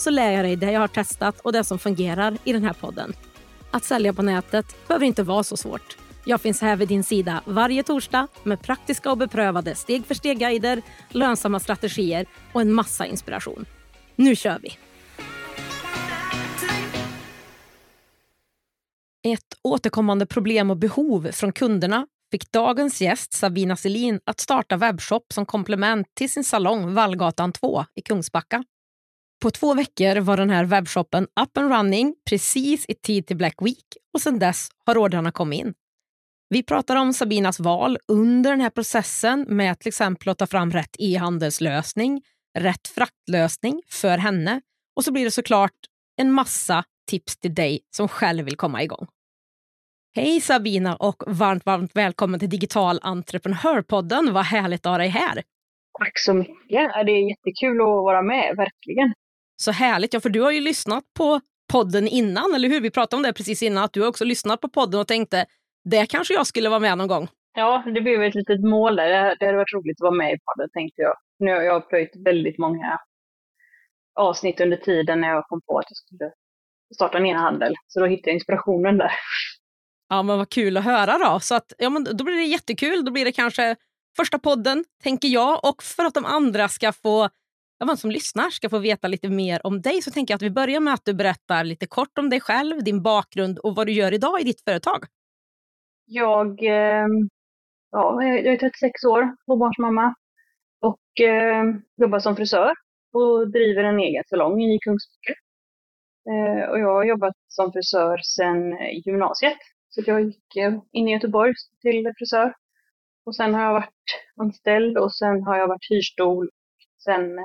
så lär jag dig det jag har testat och det som fungerar i den här podden. Att sälja på nätet behöver inte vara så svårt. Jag finns här vid din sida varje torsdag med praktiska och beprövade steg för steg-guider, lönsamma strategier och en massa inspiration. Nu kör vi! Ett återkommande problem och behov från kunderna fick dagens gäst Sabina Selin att starta webbshop som komplement till sin salong Vallgatan 2 i Kungsbacka. På två veckor var den här webbshoppen up and running precis i tid till Black Week och sedan dess har ordrarna kommit in. Vi pratar om Sabinas val under den här processen med till exempel att ta fram rätt e-handelslösning, rätt fraktlösning för henne och så blir det såklart en massa tips till dig som själv vill komma igång. Hej Sabina och varmt, varmt välkommen till Digital entreprenörpodden. Vad härligt att ha dig här. Tack så mycket. Det är jättekul att vara med, verkligen. Så härligt, ja för du har ju lyssnat på podden innan, eller hur? Vi pratade om det precis innan, att du har också lyssnat på podden och tänkte det kanske jag skulle vara med någon gång. Ja, det blev ett litet mål där. Det hade varit roligt att vara med i podden tänkte jag. Nu har jag plöjt väldigt många avsnitt under tiden när jag kom på att jag skulle starta en e-handel. Så då hittade jag inspirationen där. Ja, men vad kul att höra då. Så att, ja, men då blir det jättekul. Då blir det kanske första podden, tänker jag. Och för att de andra ska få, ja, man som lyssnar ska få veta lite mer om dig så tänker jag att vi börjar med att du berättar lite kort om dig själv, din bakgrund och vad du gör idag i ditt företag. Jag, eh, ja, jag är 36 år, tvåbarnsmamma och eh, jobbar som frisör och driver en egen salong i Kungsbacka. Eh, och jag har jobbat som frisör sedan gymnasiet. Så jag gick eh, in i Göteborg till frisör. Och sen har jag varit anställd och sen har jag varit hyrstol. Sen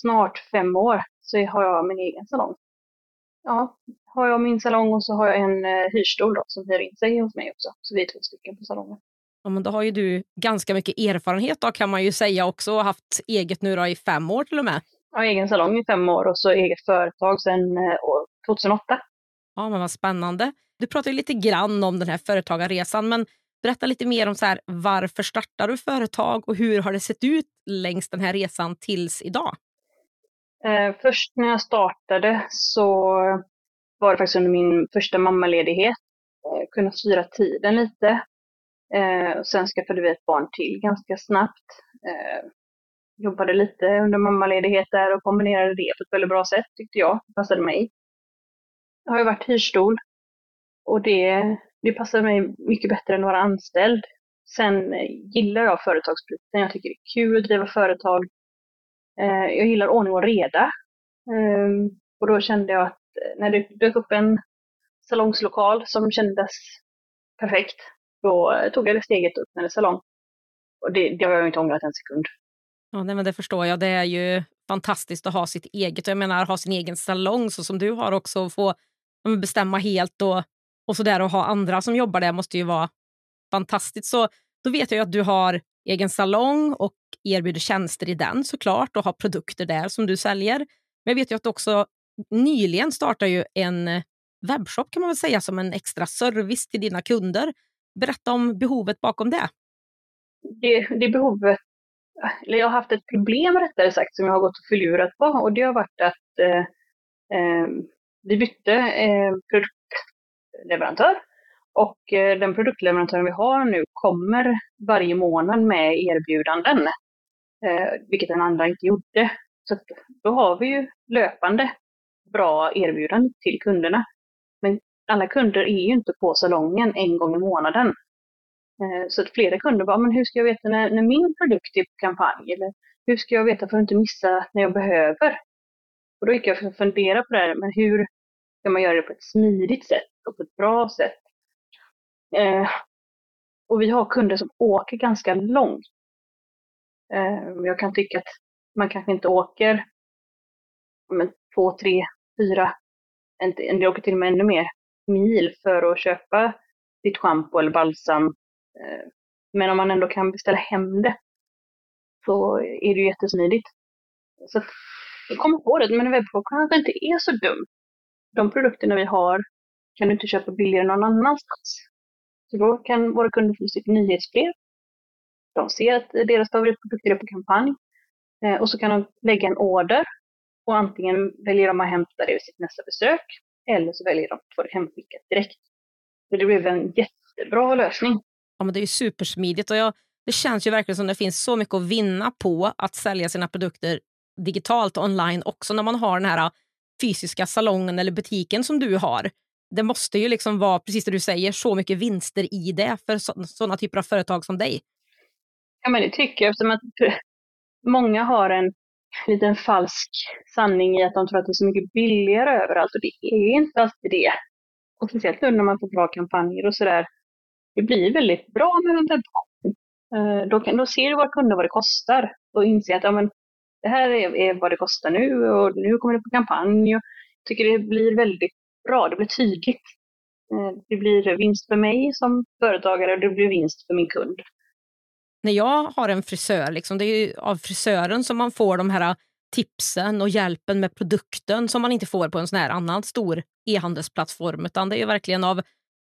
snart fem år så har jag min egen salong. Ja, har jag min salong och så har jag en hyrstol då, som hyr in sig hos mig också. Så vi är två stycken på salongen. Ja, men då har ju du ganska mycket erfarenhet då, kan man ju säga också och haft eget nu då, i fem år till och med. Ja, egen salong i fem år och så eget företag sedan 2008. Ja, men vad spännande. Du pratade lite grann om den här företagarresan, men berätta lite mer om så här, varför startar du företag och hur har det sett ut längs den här resan tills idag? Eh, först när jag startade så var det faktiskt under min första mammaledighet. Eh, kunna styra tiden lite. Eh, sen skaffade vi ett barn till ganska snabbt. Eh, jobbade lite under mammaledighet där och kombinerade det på ett väldigt bra sätt tyckte jag. Det passade mig. Jag har ju varit hyrstol och det, det passade mig mycket bättre än att vara anställd. Sen gillar jag företagsbiten. Jag tycker det är kul att driva företag. Eh, jag gillar ordning och reda. Ehm, och då kände jag att eh, när det dök upp en salongslokal som kändes perfekt, då eh, tog jag det steget upp med en salong. Och det, det har jag inte ångrat en sekund. Ja, nej, men det förstår jag. Det är ju fantastiskt att ha sitt eget. Jag menar, ha sin egen salong så som du har också. Och få bestämma helt och, och så där och ha andra som jobbar där måste ju vara fantastiskt. Så då vet jag att du har egen salong och erbjuder tjänster i den såklart och har produkter där som du säljer. Men jag vet ju att du också nyligen startar ju en webbshop kan man väl säga som en extra service till dina kunder. Berätta om behovet bakom det. Det, det behovet, eller jag har haft ett problem rättare sagt som jag har gått och förlurat på och det har varit att eh, eh, vi bytte eh, produktleverantör och eh, den produktleverantören vi har nu kommer varje månad med erbjudanden, eh, vilket den andra inte gjorde. Så då har vi ju löpande bra erbjudanden till kunderna. Men alla kunder är ju inte på salongen en gång i månaden. Eh, så att flera kunder bara, men hur ska jag veta när, när min produkt är på kampanj? Eller hur ska jag veta för att inte missa när jag behöver? Och då gick jag och funderade på det här, men hur ska man göra det på ett smidigt sätt och på ett bra sätt? Eh, och vi har kunder som åker ganska långt. Ehm, jag kan tycka att man kanske inte åker men, två, tre, fyra en del åker till och med ännu mer mil för att köpa ditt schampo eller balsam. Ehm, men om man ändå kan beställa hem det så är det ju jättesmidigt. Så jag kommer på det, men en webbshop kanske inte är så dum. De produkterna vi har kan du inte köpa billigare någon annanstans. Så då kan våra kunder få sitt nyhetsbrev. De ser att deras favoritprodukter är på kampanj. Eh, och så kan de lägga en order och antingen väljer de att hämta det vid sitt nästa besök eller så väljer de att få det hemskickat direkt. Så det blev en jättebra lösning. Ja, men det är ju supersmidigt och jag, det känns ju verkligen som det finns så mycket att vinna på att sälja sina produkter digitalt online också när man har den här ah, fysiska salongen eller butiken som du har. Det måste ju liksom vara, precis det du säger, så mycket vinster i det för sådana typer av företag som dig. Ja, men det tycker jag eftersom att många har en liten falsk sanning i att de tror att det är så mycket billigare överallt och det är inte alltid det. Och speciellt nu när man får bra kampanjer och sådär. Det blir väldigt bra med en webbshop. Då, kan, då ser våra kunder vad det kostar och inser att ja, men, det här är, är vad det kostar nu och nu kommer det på kampanj. Jag tycker det blir väldigt bra, det blir tydligt. Eh, det blir vinst för mig som företagare och det blir vinst för min kund när jag har en frisör, liksom, det är av frisören som man får de här tipsen och hjälpen med produkten som man inte får på en sån här annan stor e-handelsplattform. Utan det är verkligen av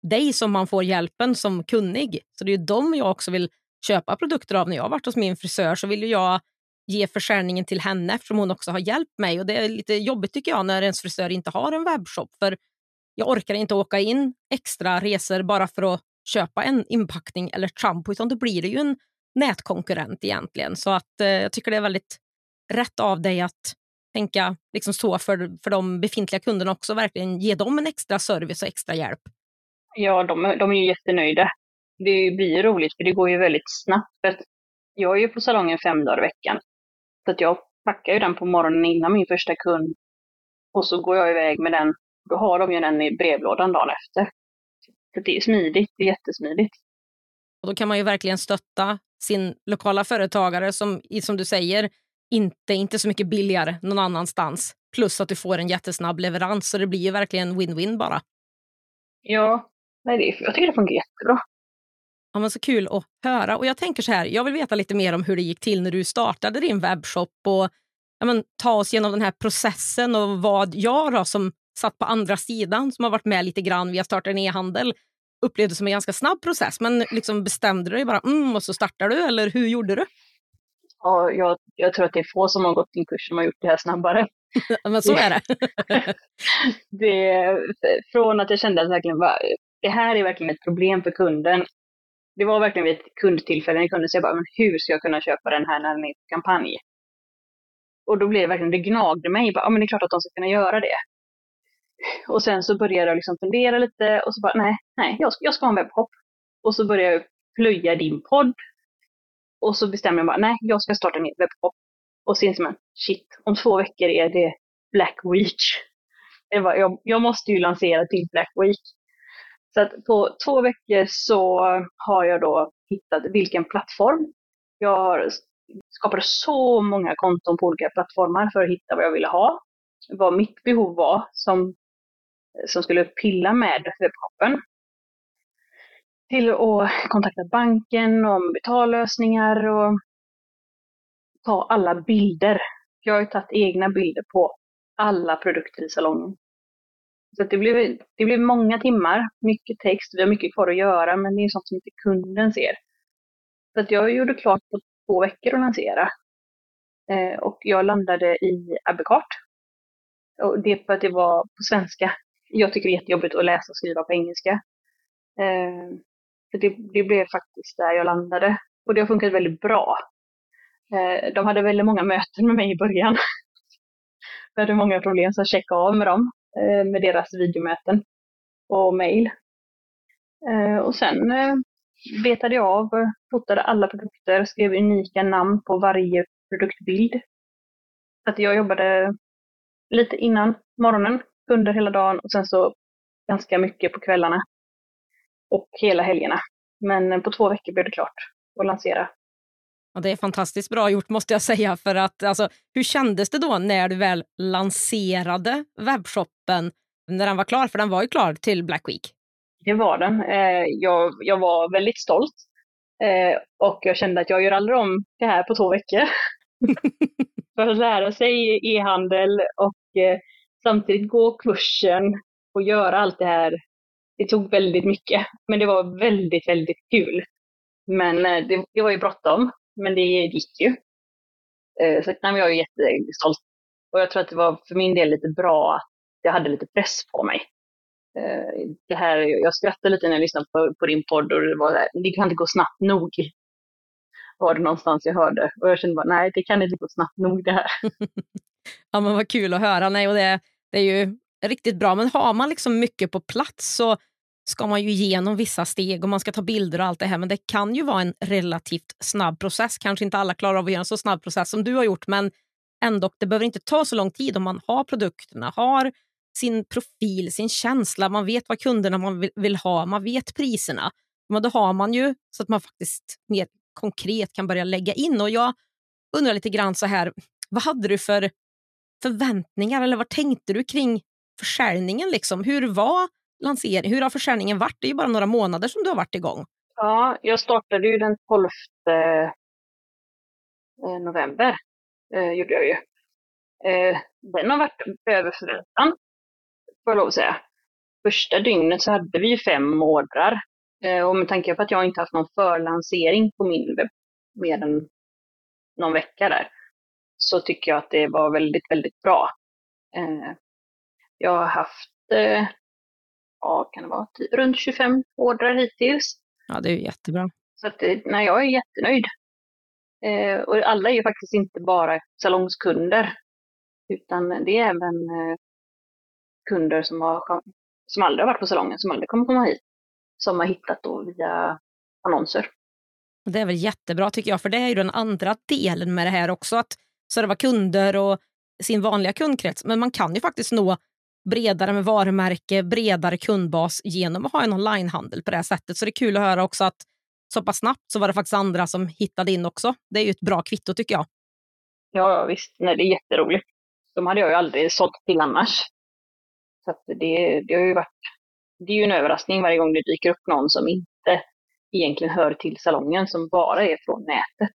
dig som man får hjälpen som kunnig. Så det är dem jag också vill köpa produkter av. När jag har varit hos min frisör så vill jag ge försäljningen till henne eftersom hon också har hjälpt mig. Och Det är lite jobbigt tycker jag när ens frisör inte har en webbshop. För jag orkar inte åka in extra resor bara för att köpa en inpackning eller shampoo utan då blir det ju en nätkonkurrent egentligen. Så att eh, jag tycker det är väldigt rätt av dig att tänka liksom så för, för de befintliga kunderna också, verkligen ge dem en extra service och extra hjälp. Ja, de, de är ju jättenöjda. Det blir ju roligt för det går ju väldigt snabbt. För jag är ju på salongen fem dagar i veckan. Så att jag packar ju den på morgonen innan min första kund. Och så går jag iväg med den. Då har de ju den i brevlådan dagen efter. Så det är smidigt, det är jättesmidigt. Och då kan man ju verkligen stötta sin lokala företagare som, som du säger, inte inte så mycket billigare någon annanstans. Plus att du får en jättesnabb leverans, så det blir ju verkligen win-win bara. Ja, nej, det, jag tycker det funkar jättebra. Ja, men så kul att höra. Och jag tänker så här, jag vill veta lite mer om hur det gick till när du startade din webbshop och ja, men, ta oss genom den här processen och vad jag då, som satt på andra sidan som har varit med lite grann via starta en e-handel upplevde som en ganska snabb process. Men liksom bestämde du dig bara mm, och så startar du eller hur gjorde du? Ja, jag, jag tror att det är få som har gått din kurs som har gjort det här snabbare. Men så är det. det. Från att jag kände att verkligen var, det här är verkligen ett problem för kunden. Det var verkligen vid ett kundtillfälle när kunden säger bara, men hur ska jag kunna köpa den här när den är kampanj? Och då blev det verkligen, det gnagde mig. Bara, ja, men det är klart att de ska kunna göra det. Och sen så började jag liksom fundera lite och så bara, nej, nej, jag ska, jag ska ha en webbshop. Och så började jag plöja din podd. Och så bestämde jag bara, nej, jag ska starta min webbshop. Och så inser man, shit, om två veckor är det Black Week. Var, jag, jag måste ju lansera till Black Week. Så att på två veckor så har jag då hittat vilken plattform. Jag skapade så många konton på olika plattformar för att hitta vad jag ville ha. Vad mitt behov var som som skulle pilla med webbshoppen. Till att kontakta banken om betallösningar och ta alla bilder. Jag har ju tagit egna bilder på alla produkter i salongen. Så det blev, det blev många timmar, mycket text, vi har mycket kvar att göra men det är sånt som inte kunden ser. Så att jag gjorde klart på två veckor att lansera. Eh, och jag landade i Abbekart. Och det för att det var på svenska jag tycker det är jättejobbigt att läsa och skriva på engelska. Eh, det, det blev faktiskt där jag landade. Och det har funkat väldigt bra. Eh, de hade väldigt många möten med mig i början. Jag hade många problem, så jag checkade av med dem, eh, med deras videomöten och mail. Eh, och sen eh, betade jag av, fotade alla produkter, skrev unika namn på varje produktbild. att jag jobbade lite innan morgonen under hela dagen och sen så ganska mycket på kvällarna. Och hela helgerna. Men på två veckor blev det klart att lansera. Ja, det är fantastiskt bra gjort måste jag säga. För att, alltså, hur kändes det då när du väl lanserade webbshoppen när den var klar? För den var ju klar till Black Week. Det var den. Eh, jag, jag var väldigt stolt. Eh, och jag kände att jag gör aldrig om det här på två veckor. För att lära sig e-handel och eh, samtidigt gå kursen och göra allt det här. Det tog väldigt mycket, men det var väldigt, väldigt kul. Men eh, det, det var ju bråttom, men det gick ju. Eh, så nej, jag är jättestolt. Och jag tror att det var för min del lite bra att jag hade lite press på mig. Eh, det här, jag skrattade lite när jag lyssnade på, på din podd och det var där, det kan inte gå snabbt nog. Var det någonstans jag hörde. Och jag kände bara, nej det kan inte gå snabbt nog det här. ja men vad kul att höra. Nej, och det, det är ju riktigt bra. Men har man liksom mycket på plats så ska man ju igenom vissa steg och man ska ta bilder och allt det här. Men det kan ju vara en relativt snabb process. Kanske inte alla klarar av att göra en så snabb process som du har gjort, men ändå, det behöver inte ta så lång tid om man har produkterna, har sin profil, sin känsla, man vet vad kunderna man vill ha, man vet priserna. Men då har man ju så att man faktiskt mer konkret kan börja lägga in. Och Jag undrar lite grann så här, vad hade du för förväntningar eller vad tänkte du kring försäljningen? Liksom? Hur var lanseringen? Hur har försäljningen varit? Det är ju bara några månader som du har varit igång. Ja, jag startade ju den 12 eh, november. Eh, gjorde jag ju. Eh, den har varit över förväntan får jag lov att säga. Första dygnet så hade vi fem ordrar. Eh, och med tanke på att jag inte haft någon förlansering på min webb mer än någon vecka där, så tycker jag att det var väldigt, väldigt bra. Eh, jag har haft, eh, ja, kan det vara, runt 25 ordrar hittills. Ja, det är jättebra. Så att, nej, jag är jättenöjd. och alla är ju faktiskt inte bara salongskunder, utan det är även kunder som, har, som aldrig har varit på salongen, som aldrig kommer komma hit, som har hittat då via annonser. Det är väl jättebra tycker jag, för det är ju den andra delen med det här också, att serva kunder och sin vanliga kundkrets. Men man kan ju faktiskt nå bredare med varumärke, bredare kundbas genom att ha en onlinehandel på det här sättet. Så det är kul att höra också att så pass snabbt så var det faktiskt andra som hittade in också. Det är ju ett bra kvitto tycker jag. Ja, visst. Nej, det är jätteroligt. De hade jag ju aldrig sålt till annars. Så det, det har ju varit, det är ju en överraskning varje gång det dyker upp någon som inte egentligen hör till salongen, som bara är från nätet.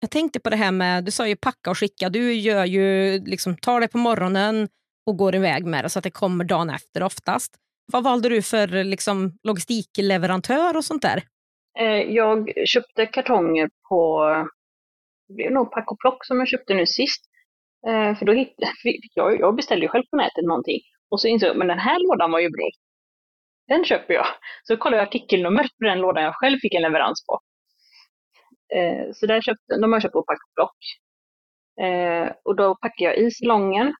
Jag tänkte på det här med, du sa ju packa och skicka, du gör ju, liksom, tar det på morgonen och går iväg med det så att det kommer dagen efter oftast. Vad valde du för liksom, logistikleverantör och sånt där? Eh, jag köpte kartonger på, det blev nog Pack och Plock som jag köpte nu sist. Eh, för då hittade, jag, jag beställde ju själv på nätet någonting och så insåg jag, men den här lådan var ju bra. Den köper jag. Så kollade jag artikelnumret på den lådan jag själv fick en leverans på. Eh, så där köpte, de har jag köpt på Packblock. Eh, och då packar jag i salongen.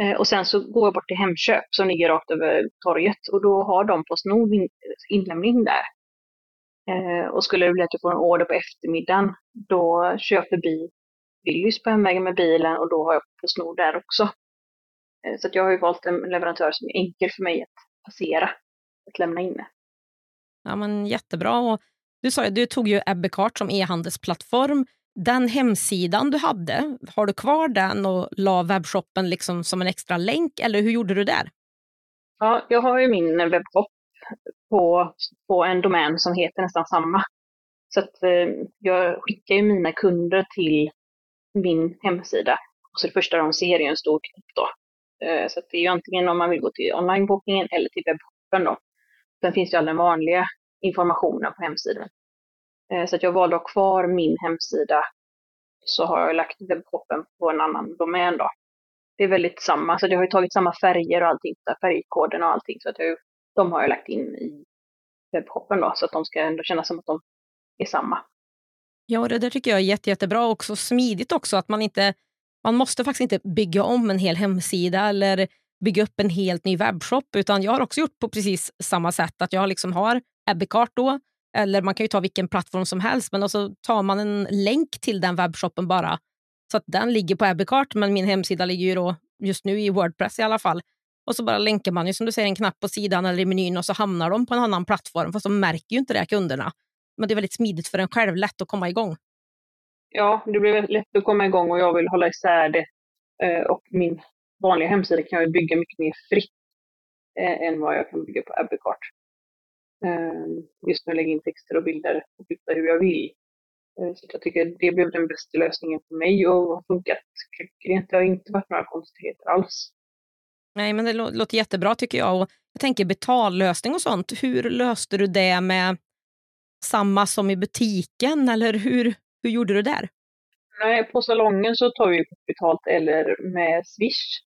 Eh, och sen så går jag bort till Hemköp som ligger rakt över torget och då har de Postnord in, inlämning där. Eh, och skulle det bli att jag får en order på eftermiddagen, då kör jag förbi Willys på hemvägen med bilen och då har jag Postnord där också. Eh, så jag har ju valt en leverantör som är enkel för mig att passera, att lämna in. Ja, men jättebra. Och du sa du tog ju Ebbekart som e-handelsplattform. Den hemsidan du hade, har du kvar den och la webbshoppen liksom som en extra länk eller hur gjorde du där? Ja, jag har ju min webbshop på, på en domän som heter nästan samma. Så att, eh, jag skickar ju mina kunder till min hemsida. Och så det första de ser är en stor knapp då. Eh, så det är ju antingen om man vill gå till onlinebokningen eller till webbshoppen då. Sen finns ju alla den vanliga informationen på hemsidan. Eh, så att jag valde att ha kvar min hemsida. Så har jag lagt webbshoppen på en annan domän då. Det är väldigt samma, så jag har ju tagit samma färger och allting, färgkoden och allting. Så att jag, de har jag lagt in i webbshoppen då, så att de ska ändå känna som att de är samma. Ja, det där tycker jag är jätte, jättebra och också smidigt också. att man inte man måste faktiskt inte bygga om en hel hemsida eller bygga upp en helt ny webbshop. Utan jag har också gjort på precis samma sätt. Att jag liksom har Ebbecart då, eller man kan ju ta vilken plattform som helst, men så tar man en länk till den webbshoppen bara. Så att den ligger på Ebbecart, men min hemsida ligger ju då just nu i Wordpress i alla fall. Och så bara länkar man ju som du säger en knapp på sidan eller i menyn och så hamnar de på en annan plattform. Fast de märker ju inte det kunderna. Men det är väldigt smidigt för en själv, lätt att komma igång. Ja, det blir lätt att komma igång och jag vill hålla isär det eh, och min vanliga hemsida kan jag bygga mycket mer fritt eh, än vad jag kan bygga på Abbeycart. Eh, just jag lägger in texter och bilder och flyttar hur jag vill. Eh, så jag tycker det blev den bästa lösningen för mig och har funkat klockrent. Det har inte varit några konstigheter alls. Nej, men det låter jättebra tycker jag. Och jag tänker betallösning och sånt. Hur löste du det med samma som i butiken eller hur, hur gjorde du där? Nej, på salongen så tar vi betalt eller med Swish.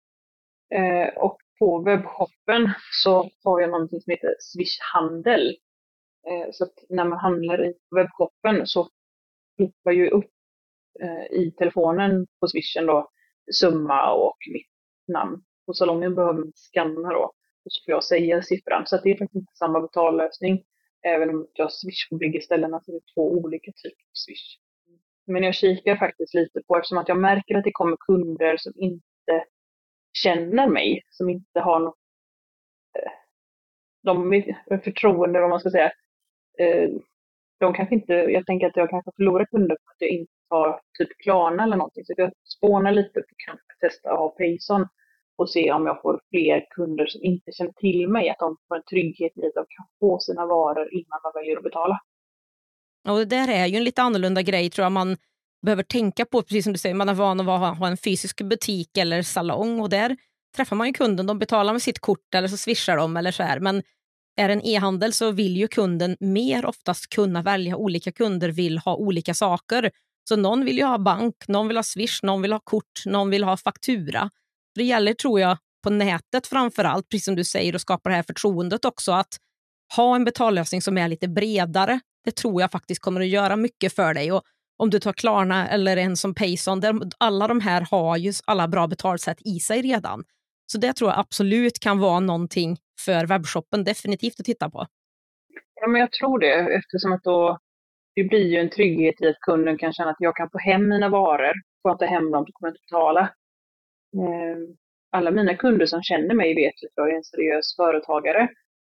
Eh, och på webbshoppen så har jag någonting som heter Swish handel. Eh, så att när man handlar i webbshoppen så ploppar ju upp eh, i telefonen på swishen då summa och mitt namn. På salongen behöver man skanna då och så får jag säga siffran. Så det är faktiskt inte samma betallösning. Även om jag swish på bägge ställena så det är två olika typer av swish. Men jag kikar faktiskt lite på eftersom att jag märker att det kommer kunder som inte känner mig, som inte har något eh, de, förtroende, vad man ska säga. Eh, de kanske inte, jag tänker att jag kanske förlorar kunder för att jag inte har typ Klarna eller någonting. Så jag spånar lite på kanske testa att ha Payson och se om jag får fler kunder som inte känner till mig, att de får en trygghet i att de kan få sina varor innan de väljer att betala. Och det där är ju en lite annorlunda grej tror jag man behöver tänka på. Precis som du säger, man är van att ha en fysisk butik eller salong och där träffar man ju kunden. De betalar med sitt kort eller så swishar de eller så här. Men är det en e-handel så vill ju kunden mer oftast kunna välja. Olika kunder vill ha olika saker. Så någon vill ju ha bank, någon vill ha swish, någon vill ha kort, någon vill ha faktura. Det gäller tror jag på nätet framför allt, precis som du säger, att skapa det här förtroendet också. Att ha en betallösning som är lite bredare, det tror jag faktiskt kommer att göra mycket för dig. Och om du tar Klarna eller en som Payson, där alla de här har ju alla bra betalsätt i sig redan. Så det tror jag absolut kan vara någonting för webbshoppen definitivt att titta på. Ja, men jag tror det eftersom att då det blir ju en trygghet i att kunden kan känna att jag kan få hem mina varor. Får jag inte hem dem så kommer jag inte betala. Ehm, alla mina kunder som känner mig vet att jag är en seriös företagare.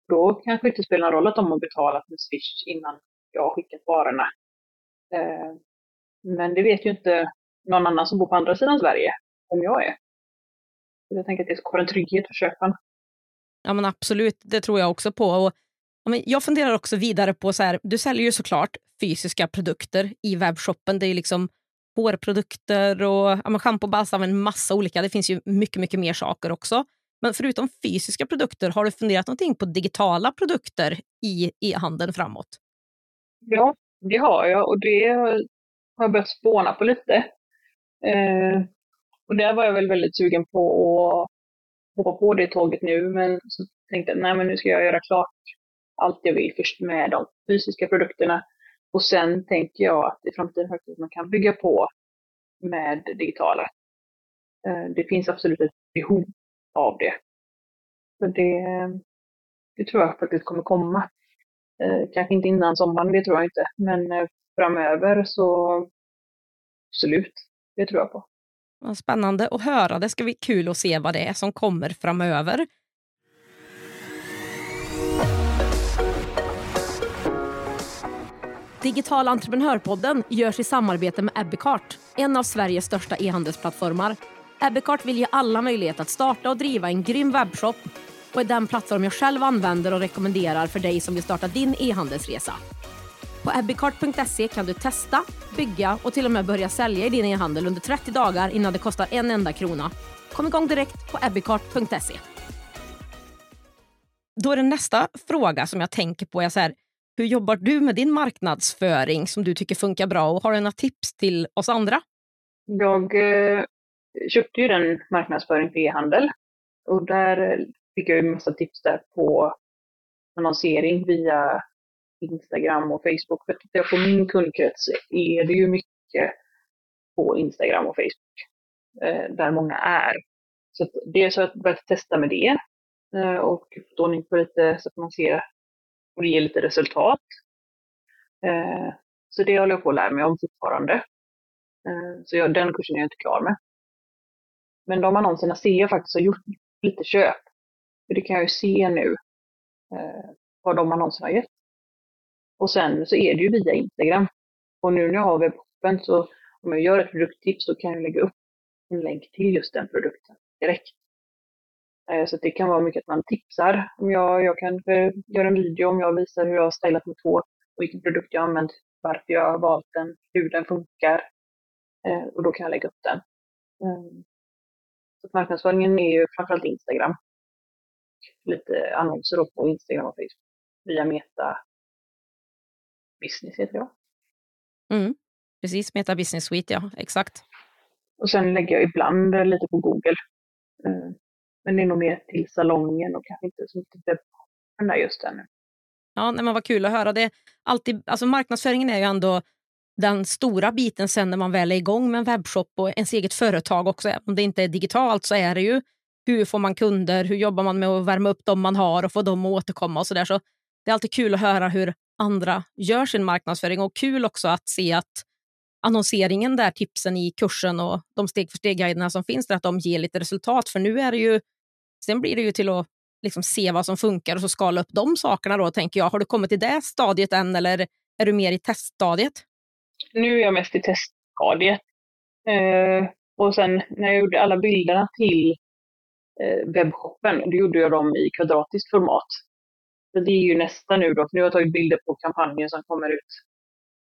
Då kanske det inte spelar någon roll att de har betalat med Swish innan jag har skickat varorna. Ehm, men det vet ju inte någon annan som bor på andra sidan Sverige om jag är. Jag tänker att det ska vara en trygghet för köparen. Ja men absolut, det tror jag också på. Och, ja, jag funderar också vidare på, så här, du säljer ju såklart fysiska produkter i webbshoppen. Det är liksom hårprodukter och ja, schampo, balsam, en massa olika. Det finns ju mycket, mycket mer saker också. Men förutom fysiska produkter, har du funderat någonting på digitala produkter i e-handeln framåt? Ja, det har jag och det har jag börjat spåna på lite. Eh, och där var jag väl väldigt sugen på att hoppa på det tåget nu, men så tänkte jag nej men nu ska jag göra klart allt jag vill först med de fysiska produkterna. Och sen tänker jag att i framtiden faktiskt man kan bygga på med digitala. Eh, det finns absolut ett behov av det. Så det, det tror jag faktiskt kommer komma. Eh, kanske inte innan sommaren, det tror jag inte. Men eh, framöver så absolut, det tror jag på. Vad spännande att höra. Det ska bli kul att se vad det är som kommer framöver. Digital entreprenörpodden görs i samarbete med Ebbecart, en av Sveriges största e-handelsplattformar. Ebbecart vill ge alla möjlighet att starta och driva en grym webbshop och är den plattform jag själv använder och rekommenderar för dig som vill starta din e-handelsresa. På ebbicart.se kan du testa, bygga och till och med börja sälja i din e-handel under 30 dagar innan det kostar en enda krona. Kom igång direkt på ebbicart.se. Då är det nästa fråga som jag tänker på. Jag så här, hur jobbar du med din marknadsföring som du tycker funkar bra? Och har du några tips till oss andra? Jag eh, köpte ju den marknadsföring för e-handel och där fick jag ju massa tips där på annonsering via Instagram och Facebook. För tittar jag på min kundkrets är det ju mycket på Instagram och Facebook, eh, där många är. Så det är så att börja testa med det eh, och då ordning på lite så att man ser och det ger lite resultat. Eh, så det håller jag på att lära mig om fortfarande. Eh, så jag, den kursen är jag inte klar med. Men de annonserna ser jag faktiskt har gjort lite köp. För det kan jag ju se nu eh, vad de annonserna har gett. Och sen så är det ju via Instagram. Och nu när jag har webbshoppen så om jag gör ett produkttips så kan jag lägga upp en länk till just den produkten direkt. Eh, så det kan vara mycket att man tipsar. Om jag, jag kan eh, göra en video om jag visar hur jag har stylat mitt hår och vilken produkt jag har använt, varför jag har valt den, hur den funkar. Eh, och då kan jag lägga upp den. Så marknadsföringen är ju framförallt Instagram. Lite annonser på Instagram och Facebook via Meta Business heter det mm. Precis, Meta Business Suite, ja exakt. Och sen lägger jag ibland lite på Google. Mm. Men det är nog mer till salongen och kanske inte så mycket webbshoppen just ännu. Ja, nej, men vad kul att höra. Det alltid, alltså marknadsföringen är ju ändå den stora biten sen när man väl är igång med en webbshop och ens eget företag också. Om det inte är digitalt så är det ju hur får man kunder, hur jobbar man med att värma upp dem man har och få dem att återkomma och så där. Så det är alltid kul att höra hur andra gör sin marknadsföring och kul också att se att annonseringen där, tipsen i kursen och de steg för steg-guiderna som finns där, att de ger lite resultat. För nu är det ju, sen blir det ju till att liksom se vad som funkar och så skala upp de sakerna då, tänker jag. Har du kommit till det stadiet än eller är du mer i teststadiet? Nu är jag mest i teststadiet. Eh, och sen när jag gjorde alla bilderna till eh, webbshoppen, då gjorde jag dem i kvadratiskt format. Så det är ju nästa nu då, för nu har jag tagit bilder på kampanjen som kommer ut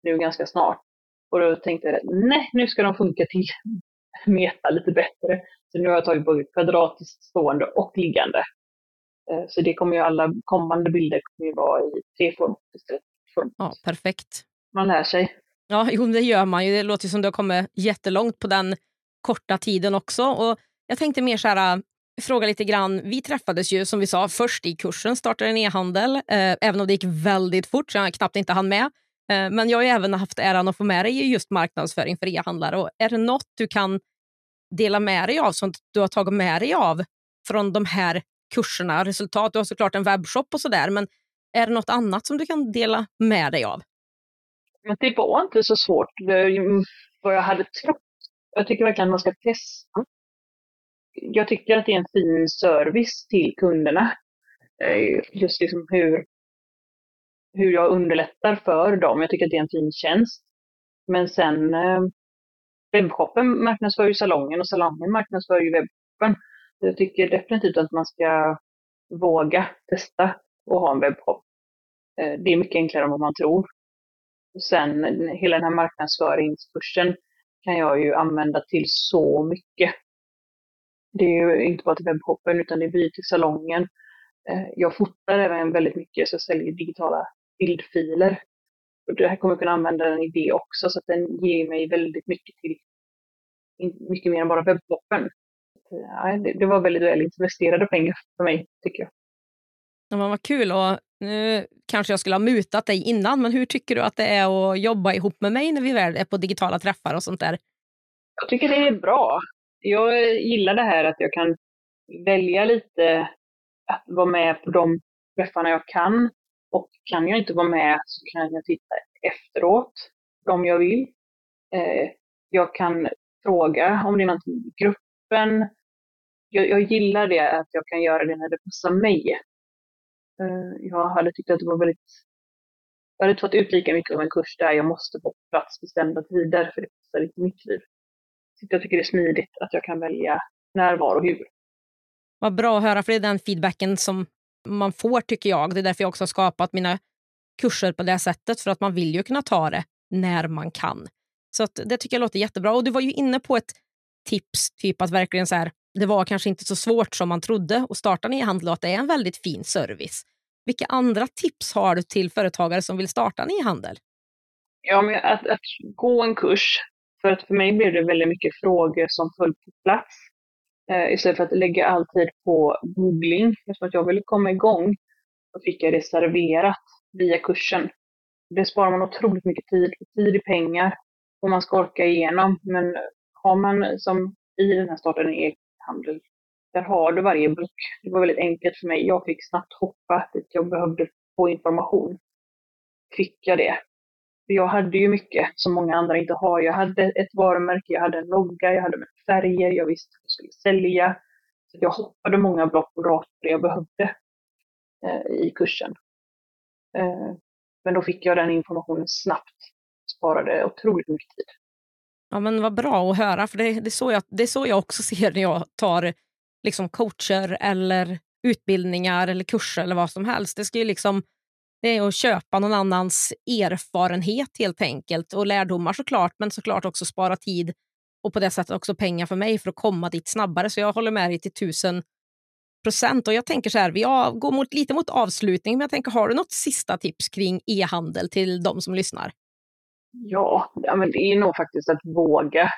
nu ganska snart. Och då tänkte jag, nej, nu ska de funka till Meta lite bättre. Så nu har jag tagit både kvadratiskt stående och liggande. Eh, så det kommer ju alla kommande bilder kommer ju vara i treform istället för Ja, perfekt. Man lär sig. Ja, jo, det gör man ju. Det låter som du har kommit jättelångt på den korta tiden också. Och jag tänkte mer så här, fråga lite grann. Vi träffades ju som vi sa först i kursen, startade en e-handel, eh, även om det gick väldigt fort så jag knappt inte hann med. Eh, men jag har även haft äran att få med dig i just marknadsföring för e-handlare. Och är det något du kan dela med dig av, som du har tagit med dig av från de här kurserna, resultat? Du har såklart en webbshop och sådär, men är det något annat som du kan dela med dig av? Men det var inte så svårt mm, vad jag hade trott. Jag tycker verkligen att man ska testa jag tycker att det är en fin service till kunderna. Eh, just liksom hur, hur jag underlättar för dem. Jag tycker att det är en fin tjänst. Men sen eh, webbshoppen marknadsför ju salongen och salongen marknadsför ju webbshoppen. Jag tycker definitivt att man ska våga testa att ha en webbshop. Eh, det är mycket enklare än vad man tror. Sen hela den här marknadsföringskursen kan jag ju använda till så mycket det är inte bara till webbshoppen utan det blir till salongen. Eh, jag fotar även väldigt mycket så jag säljer digitala bildfiler. Och det här kommer jag kunna använda den i det också så att den ger mig väldigt mycket till mycket mer än bara webbshoppen. Det var väldigt väl investerade pengar för mig tycker jag. Ja, men vad kul. Och nu kanske jag skulle ha mutat dig innan, men hur tycker du att det är att jobba ihop med mig när vi väl är på digitala träffar och sånt där? Jag tycker det är bra jag gillar det här att jag kan välja lite att vara med på de träffarna jag kan. Och kan jag inte vara med så kan jag titta efteråt, de jag vill. Eh, jag kan fråga om det är någonting i gruppen. Jag, jag, gillar det att jag kan göra det när det passar mig. Eh, jag hade tyckt att det var väldigt... Jag hade tagit ut lika mycket av en kurs där jag måste på plats bestämda tider, för det passar inte mitt liv jag tycker det är smidigt att jag kan välja när, var och hur. Vad bra att höra, för det är den feedbacken som man får tycker jag. Det är därför jag också har skapat mina kurser på det sättet, för att man vill ju kunna ta det när man kan. Så det tycker jag låter jättebra. Och du var ju inne på ett tips, typ att verkligen så här, det var kanske inte så svårt som man trodde att starta en e-handel och att det är en väldigt fin service. Vilka andra tips har du till företagare som vill starta en e-handel? Ja, men att, att gå en kurs för att för mig blev det väldigt mycket frågor som föll på plats. Eh, istället för att lägga all tid på googling. Eftersom att jag ville komma igång så fick jag det serverat via kursen. Det sparar man otroligt mycket tid. Tid är pengar och man ska orka igenom. Men har man som i den här starten i e-handel, där har du varje bok. Det var väldigt enkelt för mig. Jag fick snabbt hoppa dit jag behövde få information. Fick jag det. Jag hade ju mycket som många andra inte har. Jag hade ett varumärke, jag hade en logga, jag hade färger, jag visste att jag skulle sälja. Så jag hoppade många block och rakt det jag behövde eh, i kursen. Eh, men då fick jag den informationen snabbt. Sparade otroligt mycket tid. Ja, men vad bra att höra, för det, det, är så jag, det är så jag också ser när jag tar liksom coacher eller utbildningar eller kurser eller vad som helst. Det ska ju liksom det är att köpa någon annans erfarenhet helt enkelt och lärdomar såklart, men såklart också spara tid och på det sättet också pengar för mig för att komma dit snabbare. Så jag håller med dig till tusen procent. Och jag tänker så här, vi går mot, lite mot avslutning, men jag tänker, har du något sista tips kring e-handel till de som lyssnar? Ja, ja men det är nog faktiskt att våga.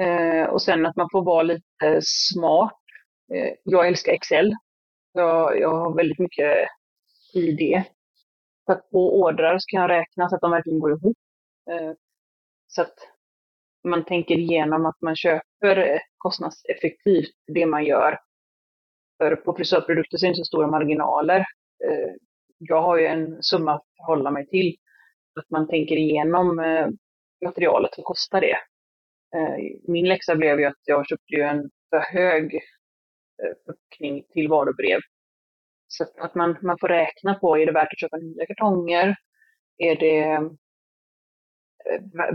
Eh, och sen att man får vara lite smart. Eh, jag älskar Excel. Jag, jag har väldigt mycket i det. För att på ordrar så kan jag räkna så att de verkligen går ihop. Eh, så att man tänker igenom att man köper eh, kostnadseffektivt det man gör. För på frisörprodukter så är det inte så stora marginaler. Eh, jag har ju en summa att hålla mig till. Att man tänker igenom materialet, vad kostar det? Min läxa blev ju att jag köpte ju en för hög förpackning till varubrev så att man, man får räkna på, är det värt att köpa nya kartonger? Är det eh,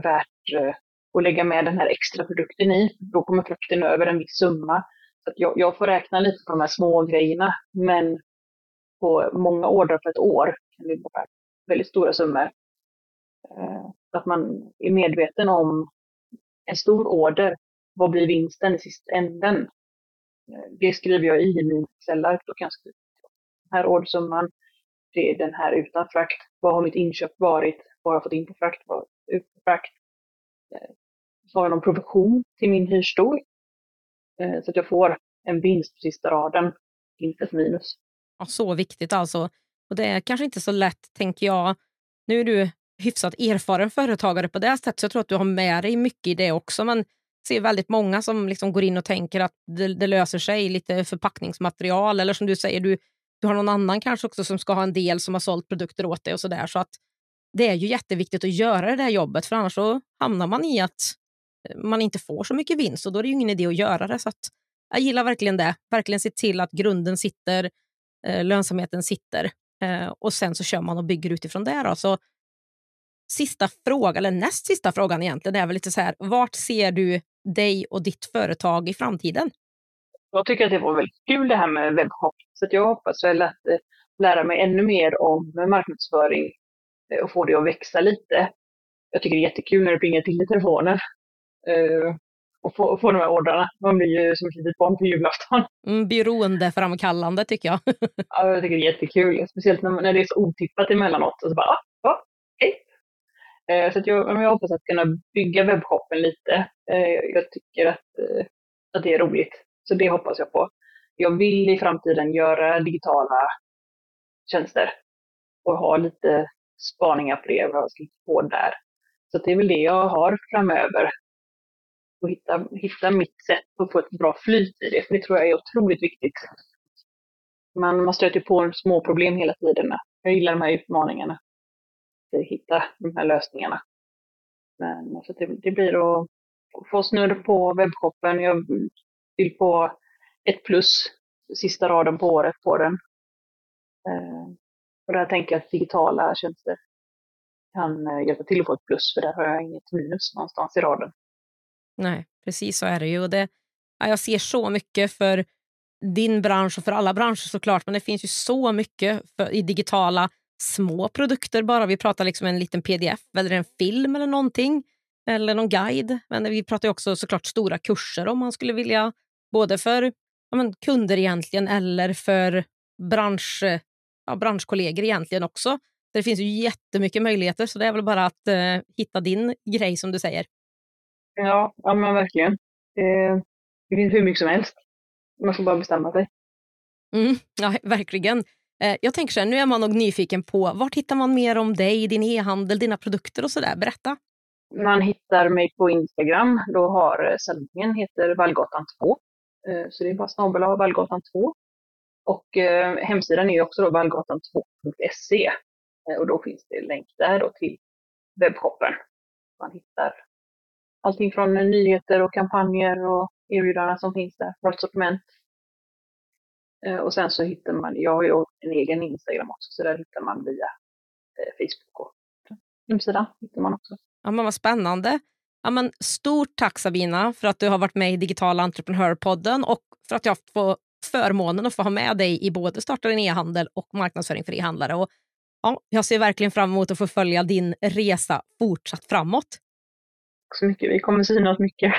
värt eh, att lägga med den här extra produkten i? Då kommer frukten över en viss summa. Så jag, jag, får räkna lite på de här små grejerna, men på många ordrar för ett år kan det vara väldigt stora summor. Så att man är medveten om en stor order, vad blir vinsten i sista änden? Det skriver jag i min Excel-ark, då kan jag skriva här ordersumman, det är den här utan frakt. Vad har mitt inköp varit? Vad har jag fått in på frakt? Vad ut på frakt? Eh, har jag någon provision till min hyrstol? Eh, så att jag får en vinst på sista raden, inte ett minus. Ja, så viktigt alltså. Och det är kanske inte så lätt, tänker jag. Nu är du hyfsat erfaren företagare på det sättet, så jag tror att du har med dig mycket i det också. Men ser väldigt många som liksom går in och tänker att det, det, löser sig, lite förpackningsmaterial eller som du säger, du du har någon annan kanske också som ska ha en del som har sålt produkter åt dig och sådär. Så att det är ju jätteviktigt att göra det där jobbet för annars så hamnar man i att eh, man inte får så mycket vinst och då är det ju ingen idé att göra det. Så att jag gillar verkligen det. Verkligen se till att grunden sitter, eh, lönsamheten sitter eh, och sen så kör man och bygger utifrån det. Då. Så sista frågan, eller näst sista frågan egentligen, är väl lite så här, vart ser du dig och ditt företag i framtiden? Jag tycker att det var väldigt kul det här med webbshop. Så jag hoppas väl att eh, lära mig ännu mer om marknadsföring eh, och få det att växa lite. Jag tycker det är jättekul när det plingar till i telefonen. Eh, och få, få de här ordrarna. Man blir ju som ett litet barn på julafton. Mm, beroendeframkallande tycker jag. ja, jag tycker det är jättekul. Speciellt när, när det är så otippat emellanåt. Och så bara, ah, ah, hej. Så att jag, jag hoppas att kunna bygga webbshoppen lite. Jag tycker att, att det är roligt. Så det hoppas jag på. Jag vill i framtiden göra digitala tjänster och ha lite spaningar på det, vad jag ska på där. Så det är väl det jag har framöver. Och hitta, hitta mitt sätt att få ett bra flyt i det, för det tror jag är otroligt viktigt. Man, man stöter på små problem hela tiden. Jag gillar de här utmaningarna. Att hitta de här lösningarna. Men så det, det blir att få snurr på webbshoppen. Jag vill få ett plus sista raden på året på den. Eh, och där tänker jag att digitala tjänster kan eh, hjälpa till att få ett plus, för där har jag inget minus någonstans i raden. Nej, precis så är det ju. Och det, ja, jag ser så mycket för din bransch och för alla branscher såklart, men det finns ju så mycket för, i digitala små produkter bara. Vi pratar liksom en liten pdf eller en film eller någonting eller någon guide. Men vi pratar också såklart stora kurser om man skulle vilja både för ja, men, kunder egentligen eller för bransch, ja, branschkollegor egentligen också. Det finns ju jättemycket möjligheter så det är väl bara att eh, hitta din grej som du säger. Ja, ja men verkligen. Det, det finns hur mycket som helst. Man får bara bestämma sig. Mm, ja, verkligen. Eh, jag tänker så här, nu är man nog nyfiken på vart hittar man mer om dig, din e-handel, dina produkter och sådär. Berätta. Man hittar mig på Instagram. Då har sändningen heter Vallgatan 2. Eh, så det är bara snabel Vallgatan 2. Och eh, hemsidan är också då vallgatan2.se. Eh, och då finns det länk där då till webbshoppen. Man hittar allting från nyheter och kampanjer och erbjudanden som finns där, vårt sortiment. Och sen så hittar man, jag har ju en egen Instagram också, så där hittar man via Facebook och hemsidan hittar man också. Ja, men vad spännande. Ja, men stort tack Sabina för att du har varit med i Digitala entreprenörpodden och för att jag får förmånen att få ha med dig i både starta din e-handel och marknadsföring för e-handlare. Och ja, jag ser verkligen fram emot att få följa din resa fortsatt framåt. Tack så mycket. Vi kommer synas mycket.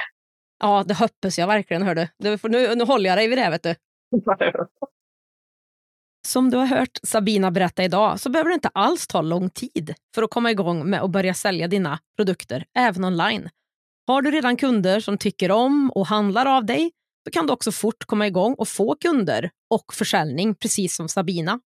Ja, det hoppas jag verkligen. Hör du. Nu, nu håller jag dig vid det. Vet du. Som du har hört Sabina berätta idag så behöver det inte alls ta lång tid för att komma igång med att börja sälja dina produkter, även online. Har du redan kunder som tycker om och handlar av dig, då kan du också fort komma igång och få kunder och försäljning, precis som Sabina.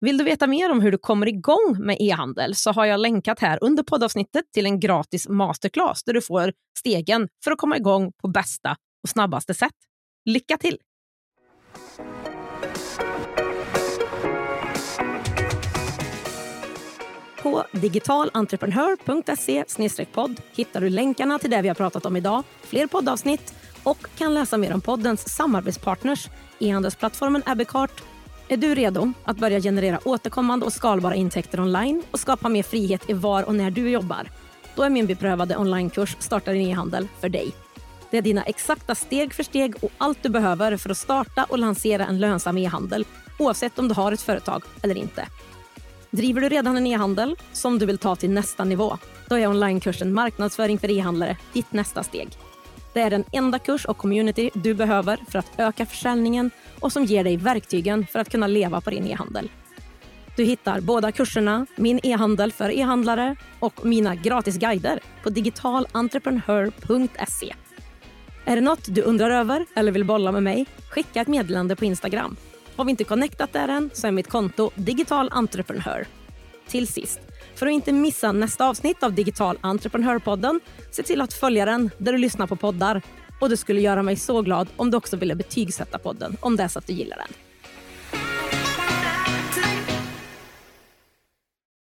Vill du veta mer om hur du kommer igång med e-handel så har jag länkat här under poddavsnittet till en gratis masterclass där du får stegen för att komma igång på bästa och snabbaste sätt. Lycka till! På digitalentreprenör.se podd hittar du länkarna till det vi har pratat om idag, fler poddavsnitt och kan läsa mer om poddens samarbetspartners, e-handelsplattformen Abbeycart. Är du redo att börja generera återkommande och skalbara intäkter online och skapa mer frihet i var och när du jobbar? Då är min beprövade onlinekurs Starta din e-handel för dig. Det är dina exakta steg för steg och allt du behöver för att starta och lansera en lönsam e-handel oavsett om du har ett företag eller inte. Driver du redan en e-handel som du vill ta till nästa nivå? Då är onlinekursen Marknadsföring för e-handlare ditt nästa steg. Det är den enda kurs och community du behöver för att öka försäljningen och som ger dig verktygen för att kunna leva på din e-handel. Du hittar båda kurserna, min e-handel för e-handlare och mina gratis guider på digitalentreprenör.se. Är det något du undrar över eller vill bolla med mig? Skicka ett meddelande på Instagram. Har vi inte connectat där än så är mitt konto Digital Entreprenör. Till sist, för att inte missa nästa avsnitt av Digital Entreprenörpodden, se till att följa den där du lyssnar på poddar. Och det skulle göra mig så glad om du också ville betygsätta podden om det är så att du gillar den.